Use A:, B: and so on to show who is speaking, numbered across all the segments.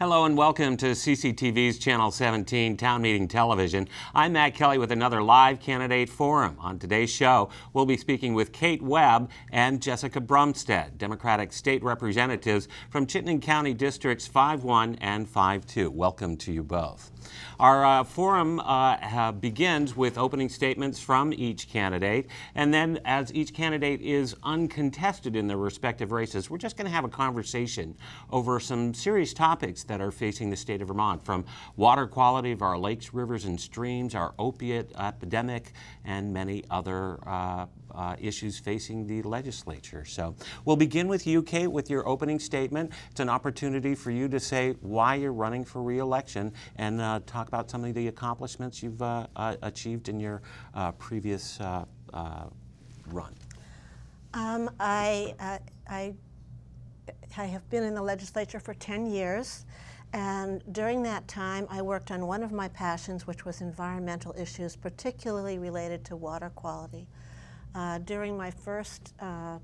A: Hello and welcome to CCTV's Channel 17 Town Meeting Television. I'm Matt Kelly with another live candidate forum. On today's show, we'll be speaking with Kate Webb and Jessica Brumsted, Democratic state representatives from Chittenden County Districts 5-1 and 5-2. Welcome to you both. Our uh, forum uh, begins with opening statements from each candidate, and then as each candidate is uncontested in their respective races, we're just going to have a conversation over some serious topics that are facing the state of Vermont, from water quality of our lakes, rivers, and streams, our opiate epidemic, and many other uh, uh, issues facing the legislature. So we'll begin with you, Kate, with your opening statement. It's an opportunity for you to say why you're running for reelection and uh, talk about some of the accomplishments you've uh, uh achieved in your uh, previous run.
B: Um, I, I, I have been in the legislature for 10 years. And during that time, I worked on one of my passions, which was environmental issues, particularly related to water quality. Uh, during my first uh,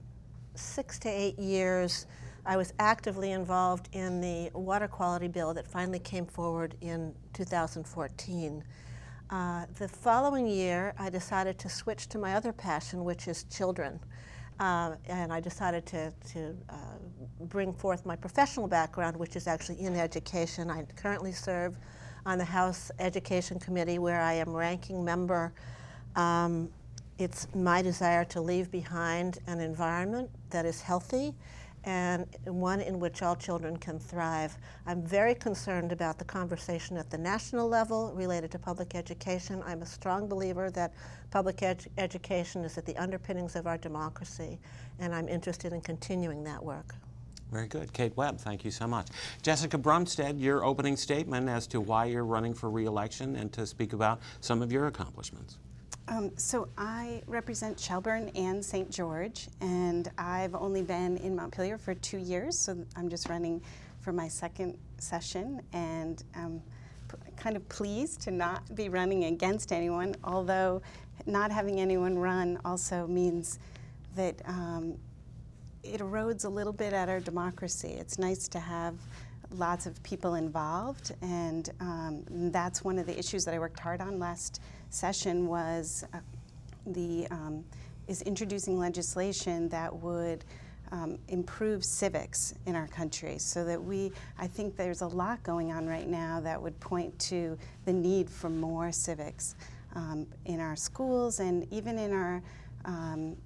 B: six to eight years, I was actively involved in the water quality bill that finally came forward in 2014. Uh, the following year, I decided to switch to my other passion, which is children. Uh, and I decided to, to uh, bring forth my professional background, which is actually in education. I currently serve on the House Education Committee, where I am ranking member. Um, it's my desire to leave behind an environment that is healthy and one in which all children can thrive. I'm very concerned about the conversation at the national level related to public education. I'm a strong believer that public ed education is at the underpinnings of our democracy, and I'm interested in continuing that work.
A: Very good. Kate Webb, thank you so much. Jessica Brumsted, your opening statement as to why you're running for reelection and to speak about some of your accomplishments.
C: Um, so I represent Shelburne and St. George, and I've only been in Montpelier for two years, so I'm just running for my second session, and I'm kind of pleased to not be running against anyone, although not having anyone run also means that um, it erodes a little bit at our democracy. It's nice to have lots of people involved, and um, that's one of the issues that I worked hard on last session was uh, the um, is introducing legislation that would um, improve civics in our country. So that we i think there's a lot going on right now that would point to the need for more civics um, in our schools and even in our um,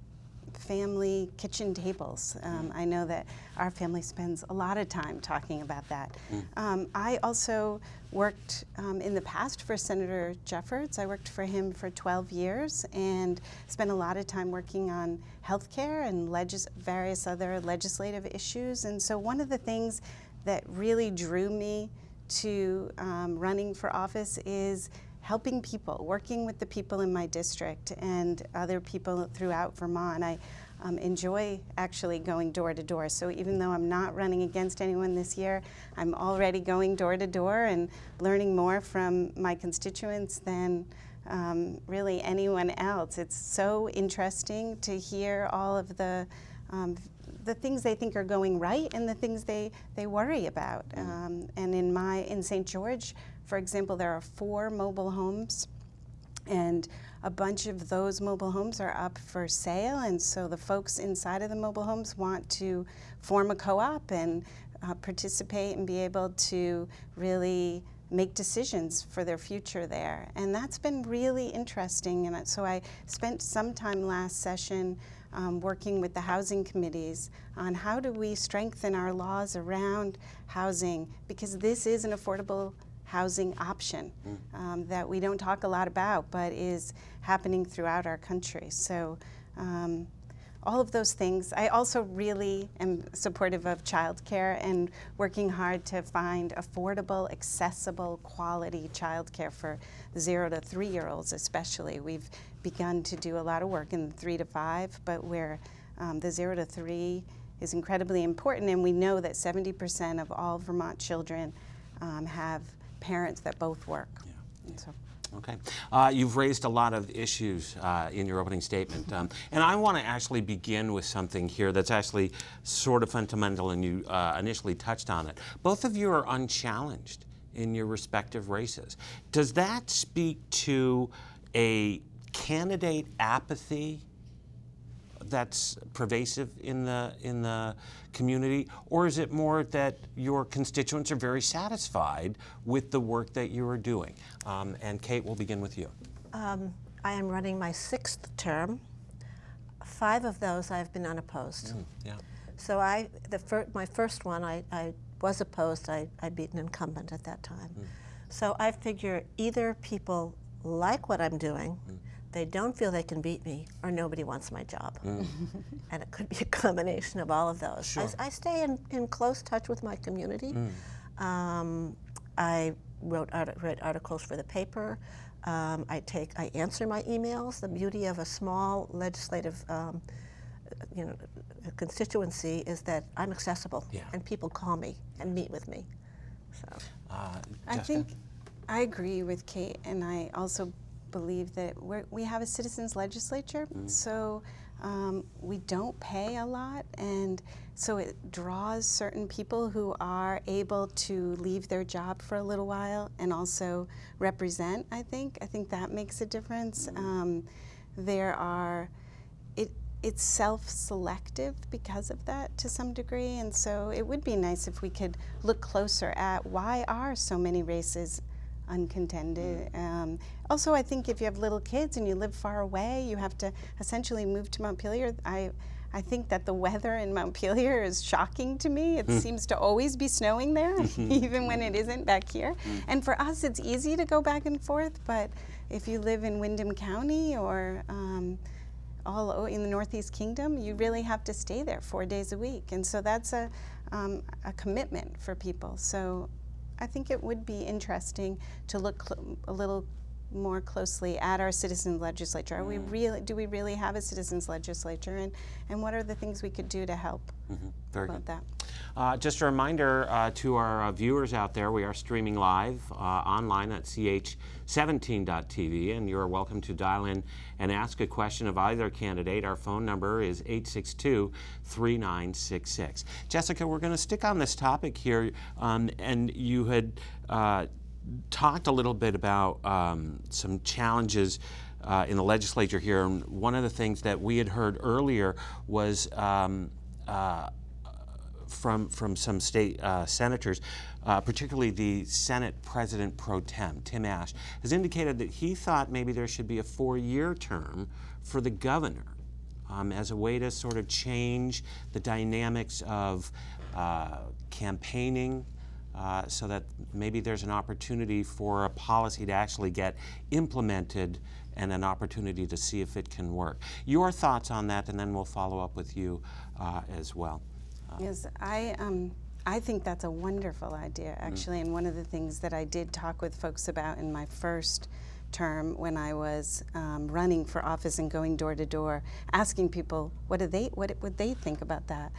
C: family kitchen tables. Um, I know that our family spends a lot of time talking about that. Mm. Um, I also worked um, in the past for Senator Jeffords. I worked for him for 12 years and spent a lot of time working on health care and legis- various other legislative issues. And so, one of the things that really drew me to um, running for office is helping people, working with the people in my district and other people throughout Vermont. I um, enjoy actually going door to door. So even though I'm not running against anyone this year, I'm already going door to door and learning more from my constituents than um, really anyone else. It's so interesting to hear all of the um, the things they think are going right and the things they, they worry about. Mm. Um, and in my in St. George, for example, there are four mobile homes, and a bunch of those mobile homes are up for sale. And so the folks inside of the mobile homes want to form a co op and uh, participate and be able to really make decisions for their future there. And that's been really interesting. And so I spent some time last session um, working with the housing committees on how do we strengthen our laws around housing because this is an affordable housing option mm. um, that we don't talk a lot about, but is happening throughout our country. So, um, all of those things. I also really am supportive of childcare and working hard to find affordable, accessible, quality childcare for zero to three year olds, especially. We've begun to do a lot of work in three to five, but where um, the zero to three is incredibly important, and we know that 70% of all Vermont children um, have parents that both work.
A: Yeah.
C: So.
A: Okay. Uh, you've raised a lot of issues uh, in your opening statement. Um, and I want to actually begin with something here that's actually sort of fundamental, and you uh, initially touched on it. Both of you are unchallenged in your respective races. Does that speak to a candidate apathy that's pervasive in the in the community, or is it more that your constituents are very satisfied with the work that you are doing? Um, and Kate, we'll begin with you.
B: Um, I am running my sixth term. Five of those I've been unopposed.
A: Mm, yeah.
B: So I, the fir- my first one, I, I was opposed. I, I beat an incumbent at that time.
A: Mm.
B: So I figure either people like what I'm doing,
A: Mm.
B: They don't feel they can beat me, or nobody wants my job.
A: Mm.
B: and it could be a combination of all of those.
A: Sure.
B: I, I stay in, in close touch with my community.
A: Mm.
B: Um, I wrote art- read articles for the paper. Um, I take I answer my emails. The beauty of a small legislative, um, you know, constituency is that I'm accessible,
A: Yeah.
B: and people call me and meet with me. So
A: Uh,
C: I think I agree with Kate, and I also believe that we're, we have a citizens legislature, so um, we don't pay a lot, and so it draws certain people who are able to leave their job for a little while and also represent. I think I think that makes a difference. Um, there are it it's self-selective because of that to some degree and so it would be nice if we could look closer at why are so many races uncontended um, also i think if you have little kids and you live far away you have to essentially move to montpelier i I think that the weather in Montpelier is shocking to me. It seems to always be snowing there, even when it isn't back here. And for us, it's easy to go back and forth, but if you live in Windham County or um, all in the Northeast Kingdom, you really have to stay there four days a week. And so that's a, um, a commitment for people. So I think it would be interesting to look a little more closely at our citizens legislature. Are we really, do we really have a citizens legislature? And, and what are the things we could do to help
A: Very
C: about
A: good.
C: that?
A: Uh, just a reminder uh, to our uh, viewers out there, we are streaming live uh, online at ch17.tv, and you're welcome to dial in and ask a question of either candidate. Our phone number is 862 3966. Jessica, we're going to stick on this topic here, um, and you had uh, talked a little bit about um, some challenges. Uh, in the legislature here, and one of the things that we had heard earlier was um, uh, from from some state uh, senators, uh, particularly the Senate President pro tem Tim Ashe, has indicated that he thought maybe there should be a four-year term for the governor um, as a way to sort of change the dynamics of uh, campaigning. Uh, so that maybe there's an opportunity for a policy to actually get implemented and an opportunity to see if it can work. Your thoughts on that, and then we'll follow up with you uh, as well.
C: Yes, I, um, I think that's a wonderful idea, actually. And one of the things that I did talk with folks about in my first term when I was um, running for office and going door to door, asking people what do they, what would they think about that.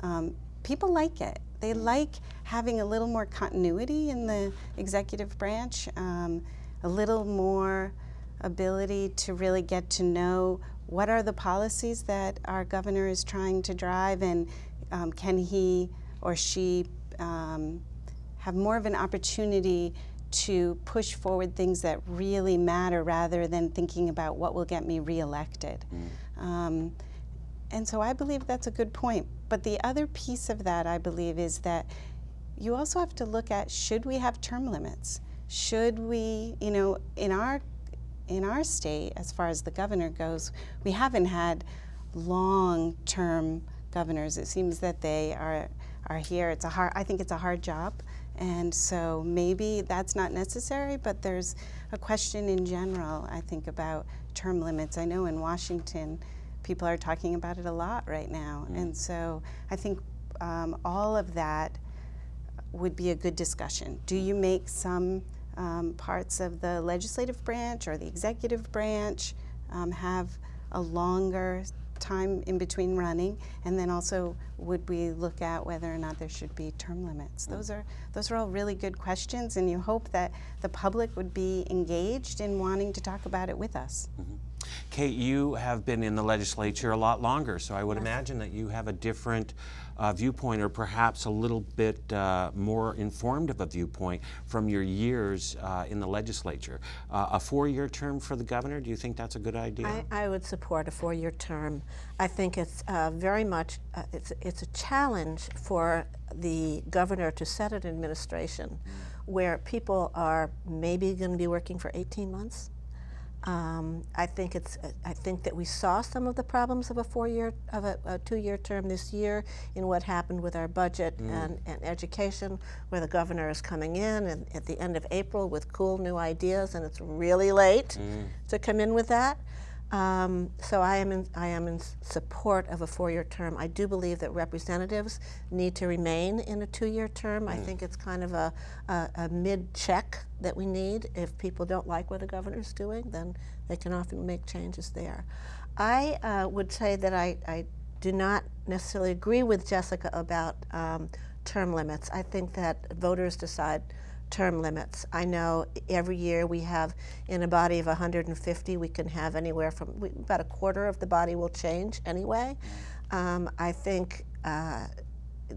C: Um, people like it. They like having a little more continuity in the executive branch, um, a little more ability to really get to know what are the policies that our governor is trying to drive and um, can he or she um, have more of an opportunity to push forward things that really matter rather than thinking about what will get me reelected. Um, and so I believe that's a good point. But the other piece of that, I believe, is that you also have to look at should we have term limits? Should we, you know, in our in our state, as far as the governor goes, we haven't had long-term governors. It seems that they are are here. It's a hard. I think it's a hard job, and so maybe that's not necessary. But there's a question in general. I think about term limits. I know in Washington, people are talking about it a lot right now, and so I think um, all of that would be a good discussion. Do you make some um, parts of the legislative branch or the executive branch um, have a longer time in between running, and then also would we look at whether or not there should be term limits? Those are those are all really good questions, and you hope that the public would be engaged in wanting to talk about it with us.
A: Kate, you have been in the legislature a lot longer, so I would imagine that you have a different uh, viewpoint or perhaps a little bit uh, more informed of a viewpoint from your years uh, in the legislature. Uh, a four year term for the governor, do you think that's a good idea?
B: I, I would support a four-year term. I think it's uh, very much uh, it's it's a challenge for the governor to set an administration where people are maybe going to be working for 18 months. Um, I think it's. I think that we saw some of the problems of a four-year, of a, a two-year term this year in what happened with our budget and, and education, where the governor is coming in and at the end of April with cool new ideas, and it's really late to come in with that. Um, so I am in, I am in support of a four-year term. I do believe that representatives need to remain in a two-year term. I think it's kind of a, a, a mid-check that we need. If people don't like what the governor's doing, then they can often make changes there. I uh, would say that I, I do not necessarily agree with Jessica about um, term limits. I think that voters decide term limits. I know every year we have, in a body of 150, we can have anywhere from we, about a quarter of the body will change anyway. Um, I think uh,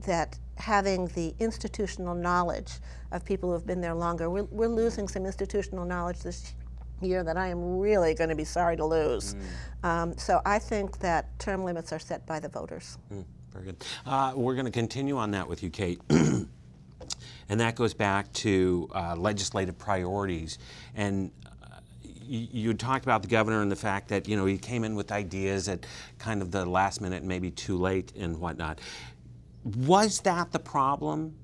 B: that having the institutional knowledge of people who have been there longer, we're, we're losing some institutional knowledge this year that I am really going to be sorry to lose. Um, so I think that term limits are set by the voters.
A: Mm, very good. Uh, we're going to continue on that with you, Kate. and that goes back to uh, legislative priorities. And uh, you, talked about the governor and the fact that you know he came in with ideas at kind of the last minute, maybe too late and whatnot. Was that the problem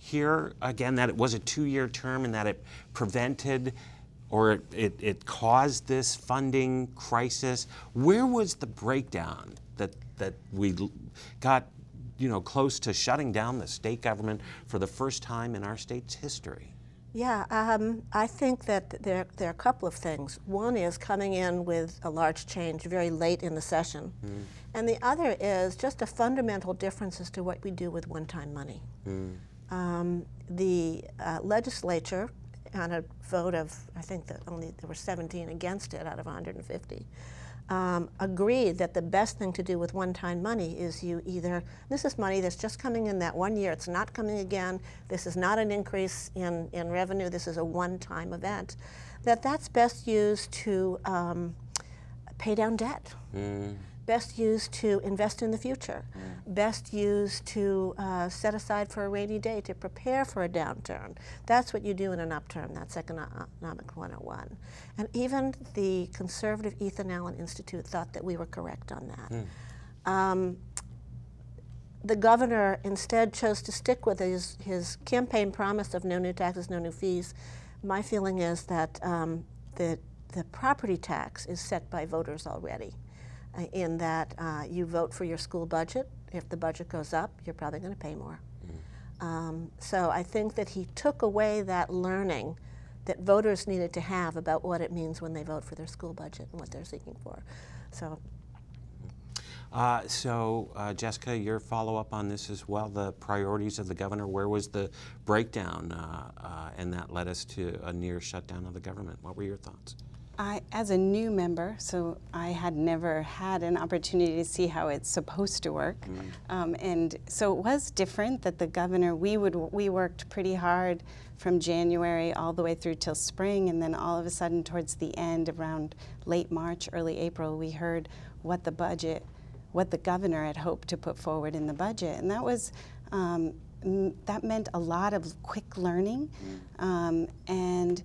A: here? Again, that it was a two-year term and that it prevented or it, it, it caused this funding crisis. Where was the breakdown that that we got, you know, close to shutting down the state government for the first time in our state's history?
B: Yeah, um, I think that there, there are a couple of things. One is coming in with a large change very late in the session. And the other is just a fundamental difference as to what we do with one time money. Um, the uh, legislature, on a vote of, I think that only there were 17 against it out of 150, um, agreed that the best thing to do with one time money is you either, this is money that's just coming in that one year, it's not coming again, this is not an increase in, in revenue, this is a one time event, that that's best used to um, pay down debt. Best used to invest in the future. Best used to uh, set aside for a rainy day to prepare for a downturn. That's what you do in an upturn. That's Economic 101. And even the conservative Ethan Allen Institute thought that we were correct on that. Um, the governor instead chose to stick with his, his campaign promise of no new taxes, no new fees. My feeling is that um, the, the property tax is set by voters already, in that uh, you vote for your school budget. If the budget goes up, you're probably going to pay more. Um, so I think that he took away that learning that voters needed to have about what it means when they vote for their school budget and what they're seeking for. So
A: Uh, so, uh, Jessica, your follow up on this as well the priorities of the governor. Where was the breakdown? Uh, uh, and that led us to a near shutdown of the government. What were your thoughts?
C: I, as a new member, so I had never had an opportunity to see how it's supposed to work, um, and so it was different. That the governor, we would we worked pretty hard from January all the way through till spring, and then all of a sudden, towards the end, around late March, early April, we heard what the budget, what the governor had hoped to put forward in the budget, and that was. Um, that meant a lot of quick learning, um, and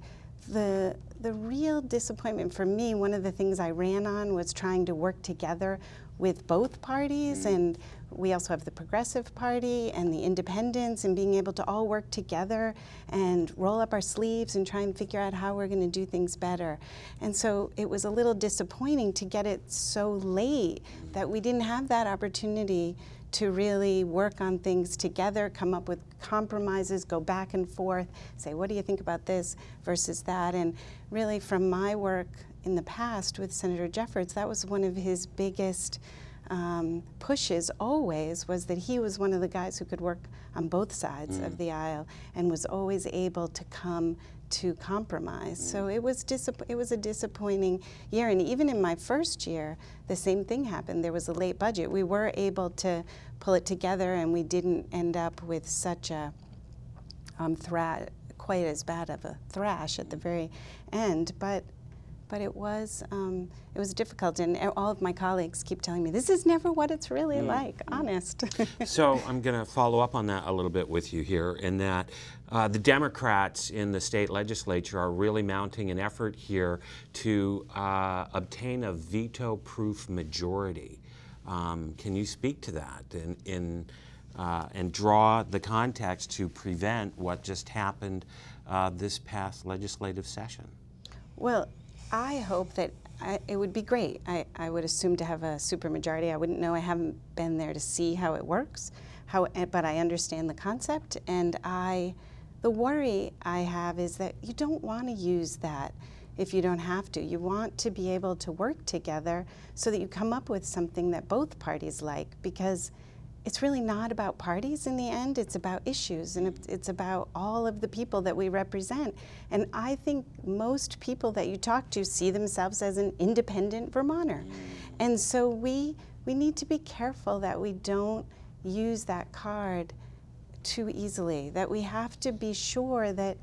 C: the the real disappointment for me, one of the things I ran on was trying to work together with both parties, mm-hmm. and we also have the Progressive Party and the Independents, and being able to all work together and roll up our sleeves and try and figure out how we're going to do things better. And so it was a little disappointing to get it so late that we didn't have that opportunity to really work on things together, come up with compromises, go back and forth, say, what do you think about this versus that? And really, from my work in the past with Senator Jeffords, that was one of his biggest um, pushes always was that he was one of the guys who could work on both sides of the aisle and was always able to come to compromise. So it was it was a disappointing year, and even in my first year, the same thing happened. There was a late budget. We were able to pull it together, and we didn't end up with such a um, thra- quite as bad of a thrash at the very end, but but it was um, it was difficult, and all of my colleagues keep telling me this is never what it's really like. Honest.
A: So I'm going to follow up on that a little bit with you here, in that uh, the Democrats in the state legislature are really mounting an effort here to uh, obtain a veto-proof majority. Um, can you speak to that in, in uh, and draw the context to prevent what just happened uh, this past legislative session?
C: Well, I hope that I, it would be great. I, I would assume to have a supermajority. I wouldn't know. I haven't been there to see how it works. How, eh, but I understand the concept, and I, the worry I have is that you don't want to use that if you don't have to. You want to be able to work together so that you come up with something that both parties like, because it's really not about parties in the end. It's about issues and it's about all of the people that we represent. And I think most people that you talk to see themselves as an independent Vermonter. And so we, we need to be careful that we don't use that card too easily, that we have to be sure that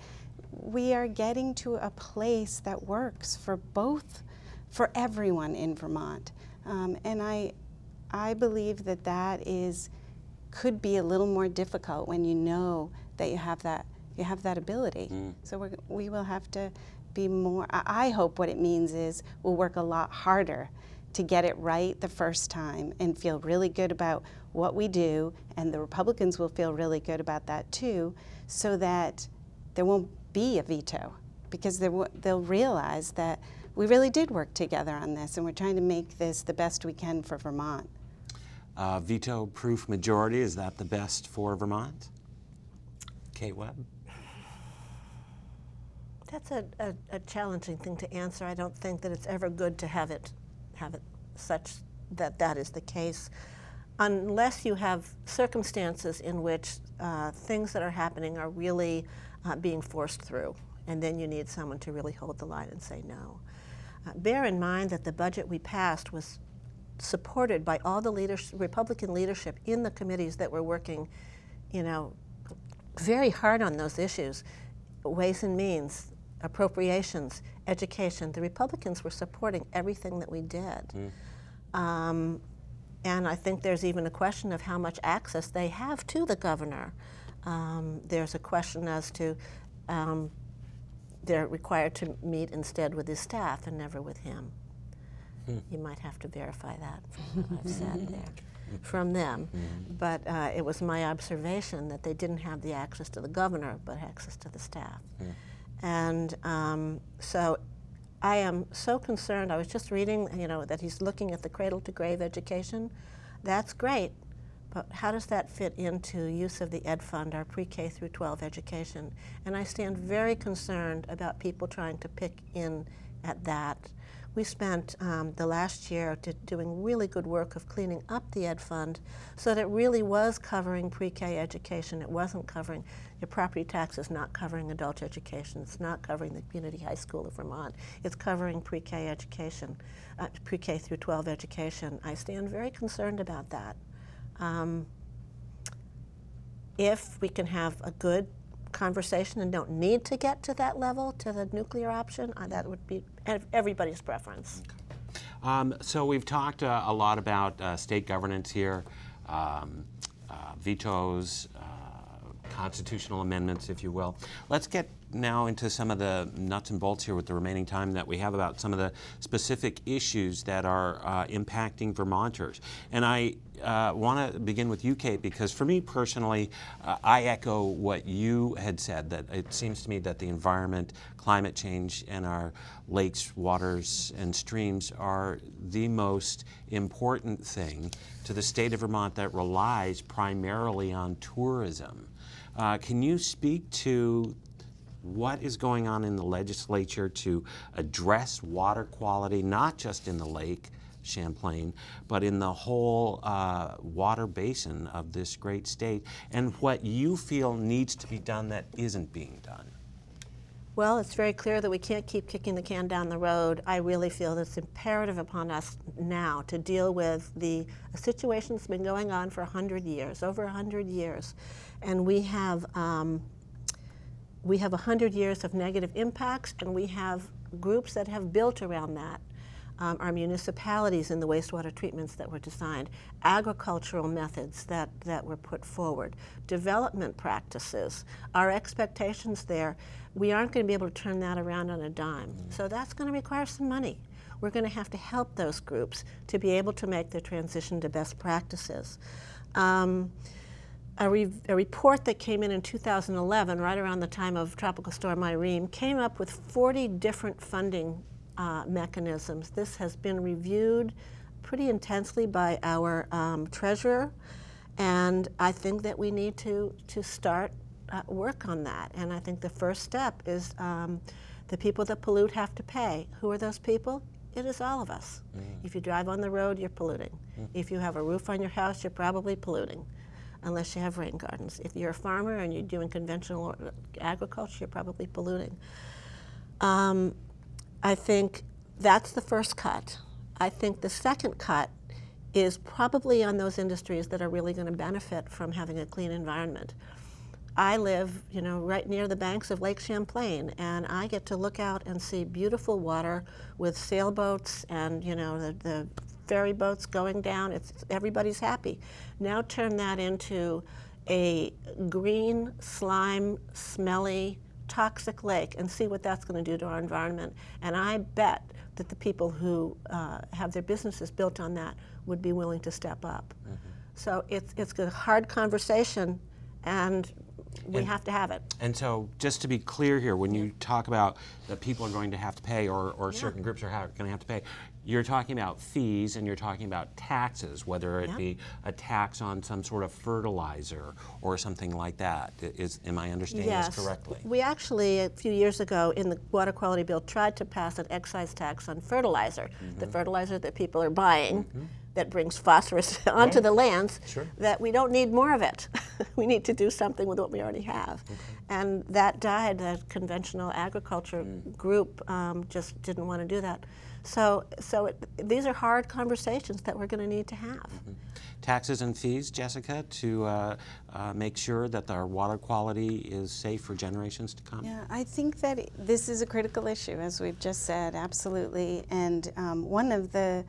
C: we are getting to a place that works for both, for everyone in Vermont. Um, and I, I believe that that is could be a little more difficult when you know that you have that you have that ability. Mm. So we're, we will have to be more. I, I hope what it means is we'll work a lot harder to get it right the first time and feel really good about what we do, and the Republicans will feel really good about that too, so that there won't be a veto because they'll realize that we really did work together on this, and we're trying to make this the best we can for Vermont.
A: Uh, veto-proof majority, is that the best for Vermont? Kate Webb?
B: That's a, a, a challenging thing to answer. I don't think that it's ever good to have it have it such that that is the case, unless you have circumstances in which uh, things that are happening are really uh, being forced through, and then you need someone to really hold the line and say no. Uh, bear in mind that the budget we passed was supported by all the leaders, Republican leadership in the committees that were working, you know, very hard on those issues ways and means, appropriations, education. The Republicans were supporting everything that we did. Um, and I think there's even a question of how much access they have to the governor. Um, there's a question as to um, they're required to meet instead with his staff and never with him. You might have to verify that from what I've said there from them. But uh, it was my observation that they didn't have the access to the governor, but access to the staff. And um, so I am so concerned. I was just reading, you know, that he's looking at the cradle to grave education. That's great. But how does that fit into use of the Ed Fund, our pre-K through 12 education? And I stand very concerned about people trying to pick in at that. We spent um, the last year doing really good work of cleaning up the Ed Fund so that it really was covering pre-K education. It wasn't covering your property tax is not covering adult education. It's not covering the Community High School of Vermont. It's covering pre-K education, uh, pre-K through 12 education. I stand very concerned about that. Um, if we can have a good conversation and don't need to get to that level, to the nuclear option, uh, that would be everybody's preference.
A: Um, so we've talked uh, a lot about uh, state governance here, um, uh, vetoes, uh, constitutional amendments, if you will. Let's get now into some of the nuts and bolts here with the remaining time that we have about some of the specific issues that are uh, impacting Vermonters. And I uh, want to begin with you, Kate, because for me personally, uh, I echo what you had said that it seems to me that the environment, climate change, and our lakes, waters, and streams are the most important thing to the state of Vermont that relies primarily on tourism. Uh, can you speak to what is going on in the legislature to address water quality, not just in the lake, Champlain, but in the whole uh, water basin of this great state, and what you feel needs to be done that isn't being done?
B: Well, it's very clear that we can't keep kicking the can down the road. I really feel that it's imperative upon us now to deal with the situation that's been going on for 100 years, over 100 years. And we have, um, we have 100 years of negative impacts, and we have groups that have built around that um, our municipalities in the wastewater treatments that were designed, agricultural methods that, that were put forward, development practices, our expectations there. We aren't going to be able to turn that around on a dime. So that's going to require some money. We're going to have to help those groups to be able to make the transition to best practices. Um, a, re- a, report that came in in 2011, right around the time of Tropical Storm Irene, came up with 40 different funding uh, mechanisms. This has been reviewed pretty intensely by our um, treasurer, and I think that we need to, to start uh, work on that. And I think the first step is um, the people that pollute have to pay. Who are those people? It is all of us. Mm. If you drive on the road, you're polluting. Mm. If you have a roof on your house, you're probably polluting, unless you have rain gardens. If you're a farmer and you're doing conventional agriculture, you're probably polluting. Um, I think that's the first cut. I think the second cut is probably on those industries that are really going to benefit from having a clean environment. I live, you know, right near the banks of Lake Champlain, and I get to look out and see beautiful water with sailboats and, you know, the, the ferry boats going down. It's everybody's happy. Now turn that into a green, slime, smelly, toxic lake and see what that's going to do to our environment. And I bet that the people who uh, have their businesses built on that would be willing to step up. Mm-hmm. So it's, it's a hard conversation, and we
A: and,
B: have to have it.
A: And so, just to be clear here, when you talk about that people are going to have to pay, or, or yeah. certain groups are going to have to pay, you're talking about fees and you're talking about taxes, whether it be a tax on some sort of fertilizer or something like that. Is, am I understanding
B: yes.
A: this correctly?
B: We actually, a few years ago, in the water quality bill, tried to pass an excise tax on fertilizer, mm-hmm. the fertilizer that people are buying. Mm-hmm. That brings phosphorus onto right. the lands,
A: sure.
B: that we don't need more of it. we need to do something with what we already have. Okay. And that died, the conventional agriculture mm. group um, just didn't want to do that. So, so it, these are hard conversations that we're going to need to have. Mm-hmm.
A: Taxes and fees, Jessica, to uh, uh, make sure that our water quality is safe for generations to come?
C: Yeah, I think that this is a critical issue, as we've just said, absolutely. And um, one of the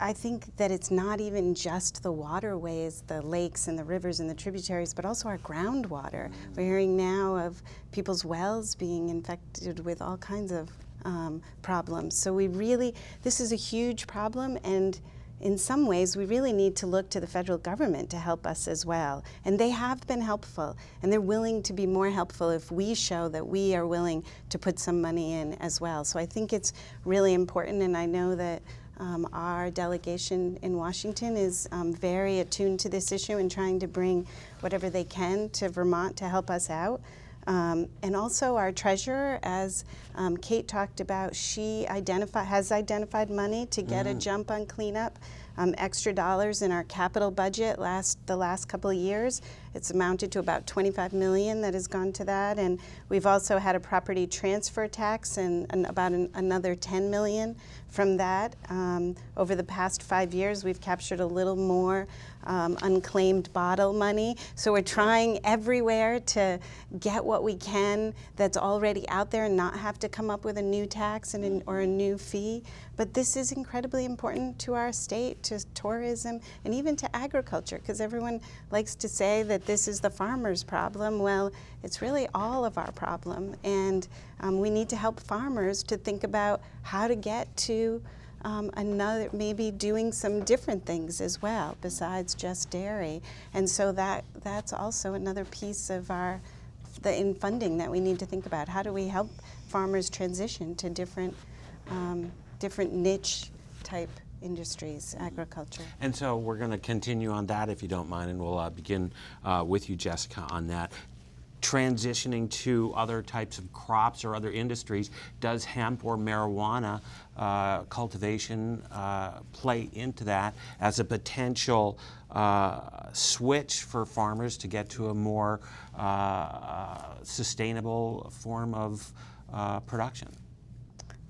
C: I think that it's not even just the waterways, the lakes and the rivers and the tributaries, but also our groundwater. Mm-hmm. We're hearing now of people's wells being infected with all kinds of um, problems. So we really, this is a huge problem, and in some ways, we really need to look to the federal government to help us as well. And they have been helpful, and they're willing to be more helpful if we show that we are willing to put some money in as well. So I think it's really important, and I know that. Um, our delegation in Washington is um, very attuned to this issue and trying to bring whatever they can to Vermont to help us out. Um, and also our treasurer, as um, Kate talked about, she identify, has identified money to get mm. a jump on cleanup. Um, extra dollars in our capital budget last the last couple of years. It's amounted to about 25 million that has gone to that, and we've also had a property transfer tax and, and about an, another 10 million from that. Um, over the past five years, we've captured a little more um, unclaimed bottle money. So we're trying everywhere to get what we can that's already out there and not have to come up with a new tax and an, or a new fee. But this is incredibly important to our state to tourism and even to agriculture because everyone likes to say that this is the farmer's problem. Well, it's really all of our problem. And um, we need to help farmers to think about how to get to um, another maybe doing some different things as well besides just dairy. And so that that's also another piece of our the in funding that we need to think about. How do we help farmers transition to different um, different niche type industries agriculture?
A: And so we're going to continue on that if you don't mind, and we'll uh, begin uh, with you, Jessica, on that. Transitioning to other types of crops or other industries, does hemp or marijuana uh, cultivation uh, play into that as a potential uh, switch for farmers to get to a more uh, sustainable form of uh, production?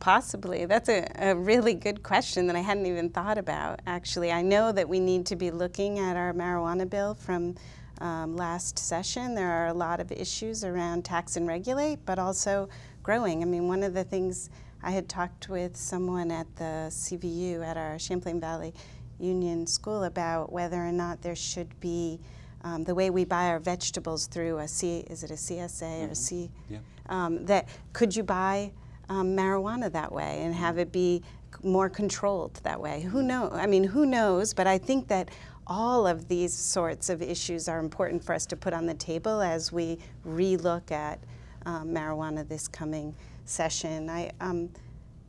C: Possibly. That's a, a really good question that I hadn't even thought about, actually. I know that we need to be looking at our marijuana bill from um, last session. There are a lot of issues around tax and regulate, but also growing. I mean, one of the things I had talked with someone at the CVU at our Champlain Valley Union School about whether or not there should be um, the way we buy our vegetables through a C, is it a CSA or a C?
A: Yeah.
C: Um, that could you buy um, marijuana that way and have it be more controlled that way? Who know? I mean, who knows? But I think that all of these sorts of issues are important for us to put on the table as we relook at um, marijuana this coming session. I, um,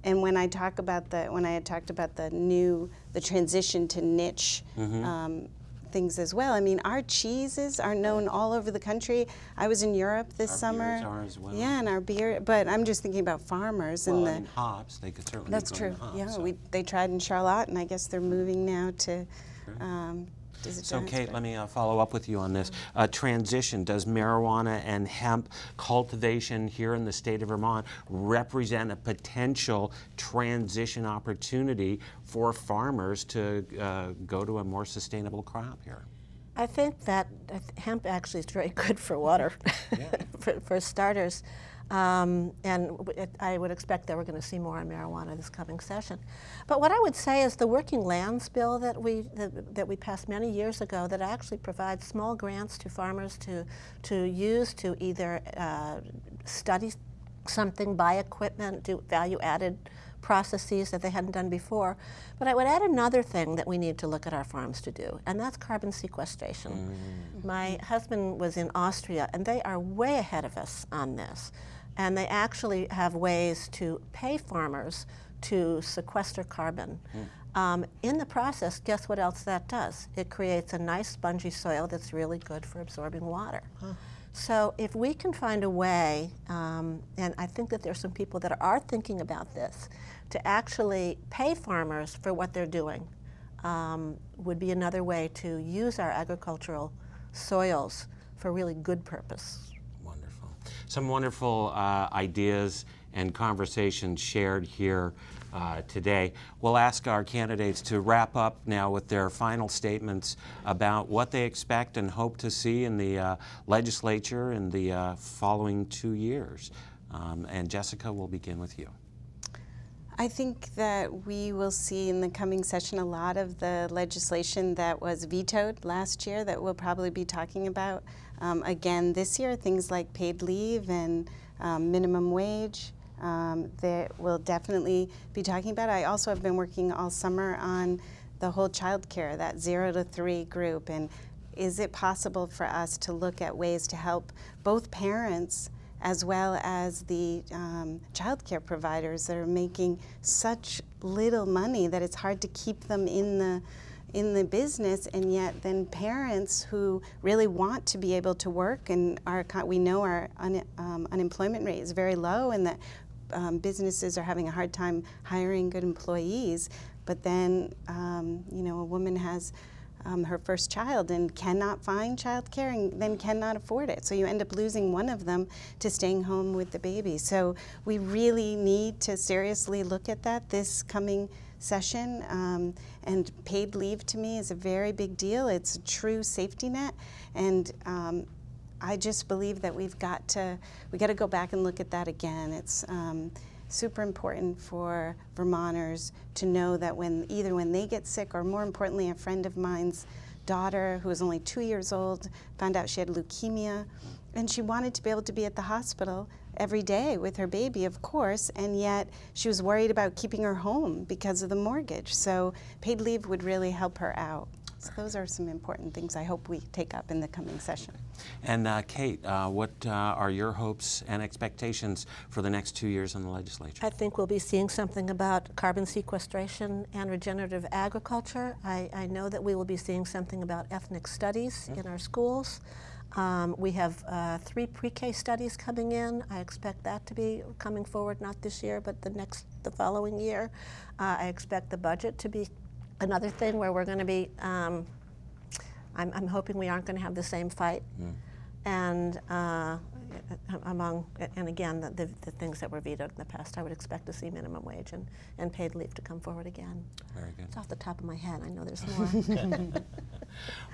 C: and when I talk about the when I had talked about the new the transition to niche um, things as well. I mean, our cheeses are known all over the country. I was in Europe this
A: Our
C: summer.
A: beers are as well.
C: Yeah, and our beer. But I'm just thinking about farmers and the.
A: and hops, they could certainly
C: That's true.
A: hops,
C: yeah,
A: so.
C: we they tried in Charlotte, and I guess they're moving now to. Um,
A: So, Kate, let me uh, follow up with you on this. Uh, transition, does marijuana and hemp cultivation here in the state of Vermont represent a potential transition opportunity for farmers to uh, go to a more sustainable crop here?
B: I think that hemp actually is very good for water, for, for starters. Um, and it, I would expect that we're going to see more on marijuana this coming session. But what I would say is the Working Lands Bill that we that, that we passed many years ago that actually provides small grants to farmers to to use to either uh, study something, buy equipment, do value added processes that they hadn't done before. But I would add another thing that we need to look at our farms to do, and that's carbon sequestration. My husband was in Austria, and they are way ahead of us on this. And they actually have ways to pay farmers to sequester carbon. Um, in the process, guess what else that does? It creates a nice spongy soil that's really good for absorbing water. So if we can find a way, um, and I think that there's some people that are thinking about this, to actually pay farmers for what they're doing, um, would be another way to use our agricultural soils for really good purpose.
A: Some wonderful uh, ideas and conversations shared here uh, today. We'll ask our candidates to wrap up now with their final statements about what they expect and hope to see in the uh, legislature in the uh, following two years. Um, and Jessica, we'll begin with you.
C: I think that we will see in the coming session a lot of the legislation that was vetoed last year that we'll probably be talking about um, again this year. Things like paid leave and um, minimum wage. Um, that we'll definitely be talking about. I also have been working all summer on the whole child care, that zero to three group, and is it possible for us to look at ways to help both parents as well as the um, child care providers that are making such little money that it's hard to keep them in the in the business. And yet then parents who really want to be able to work and our we know our un, um, unemployment rate is very low and that um, businesses are having a hard time hiring good employees. But then um, you know a woman has um, her first child and cannot find childcare and then cannot afford it. So you end up losing one of them to staying home with the baby. So we really need to seriously look at that this coming session. Um, and paid leave to me is a very big deal. It's a true safety net. And um, I just believe that we've got to we got to go back and look at that again. It's um, super important for Vermonters to know that when either when they get sick or more importantly, a friend of mine's daughter who was only two years old found out she had leukemia and she wanted to be able to be at the hospital every day with her baby, of course, and yet she was worried about keeping her home because of the mortgage. So paid leave would really help her out. So those are some important things I hope we take up in the coming session.
A: And uh, Kate, uh, what uh, are your hopes and expectations for the next two years in the legislature?
B: I think we'll be seeing something about carbon sequestration and regenerative agriculture. I, I know that we will be seeing something about ethnic studies in our schools. Um, we have uh, three pre-K studies coming in. I expect that to be coming forward not this year, but the next, the following year. Uh, I expect the budget to be another thing where we're going to be. Um, I'm, I'm hoping we aren't going to have the same fight. And uh, among, and again, the, the, the things that were vetoed in the past, I would expect to see minimum wage and, and paid leave to come forward again.
A: Very good.
B: It's off the top of my head. I know there's more.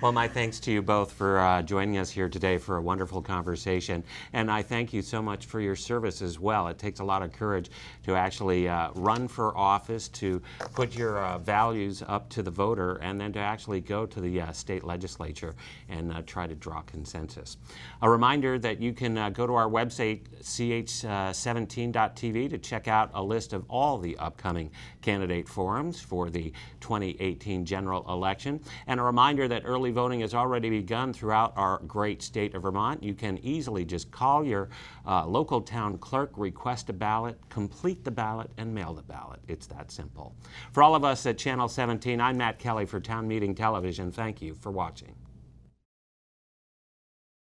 A: Well, my thanks to you both for uh, joining us here today for a wonderful conversation. And I thank you so much for your service as well. It takes a lot of courage to actually uh, run for office, to put your uh, values up to the voter, and then to actually go to the uh, state legislature and uh, try to draw consensus. A reminder that you can uh, go to our website, ch17.tv, to check out a list of all the upcoming candidate forums for the 2018 general election. And a reminder that early voting has already begun throughout our great state of Vermont. You can easily just call your uh, local town clerk, request a ballot, complete the ballot, and mail the ballot. It's that simple. For all of us at Channel 17, I'm Matt Kelly for Town Meeting Television. Thank you for watching.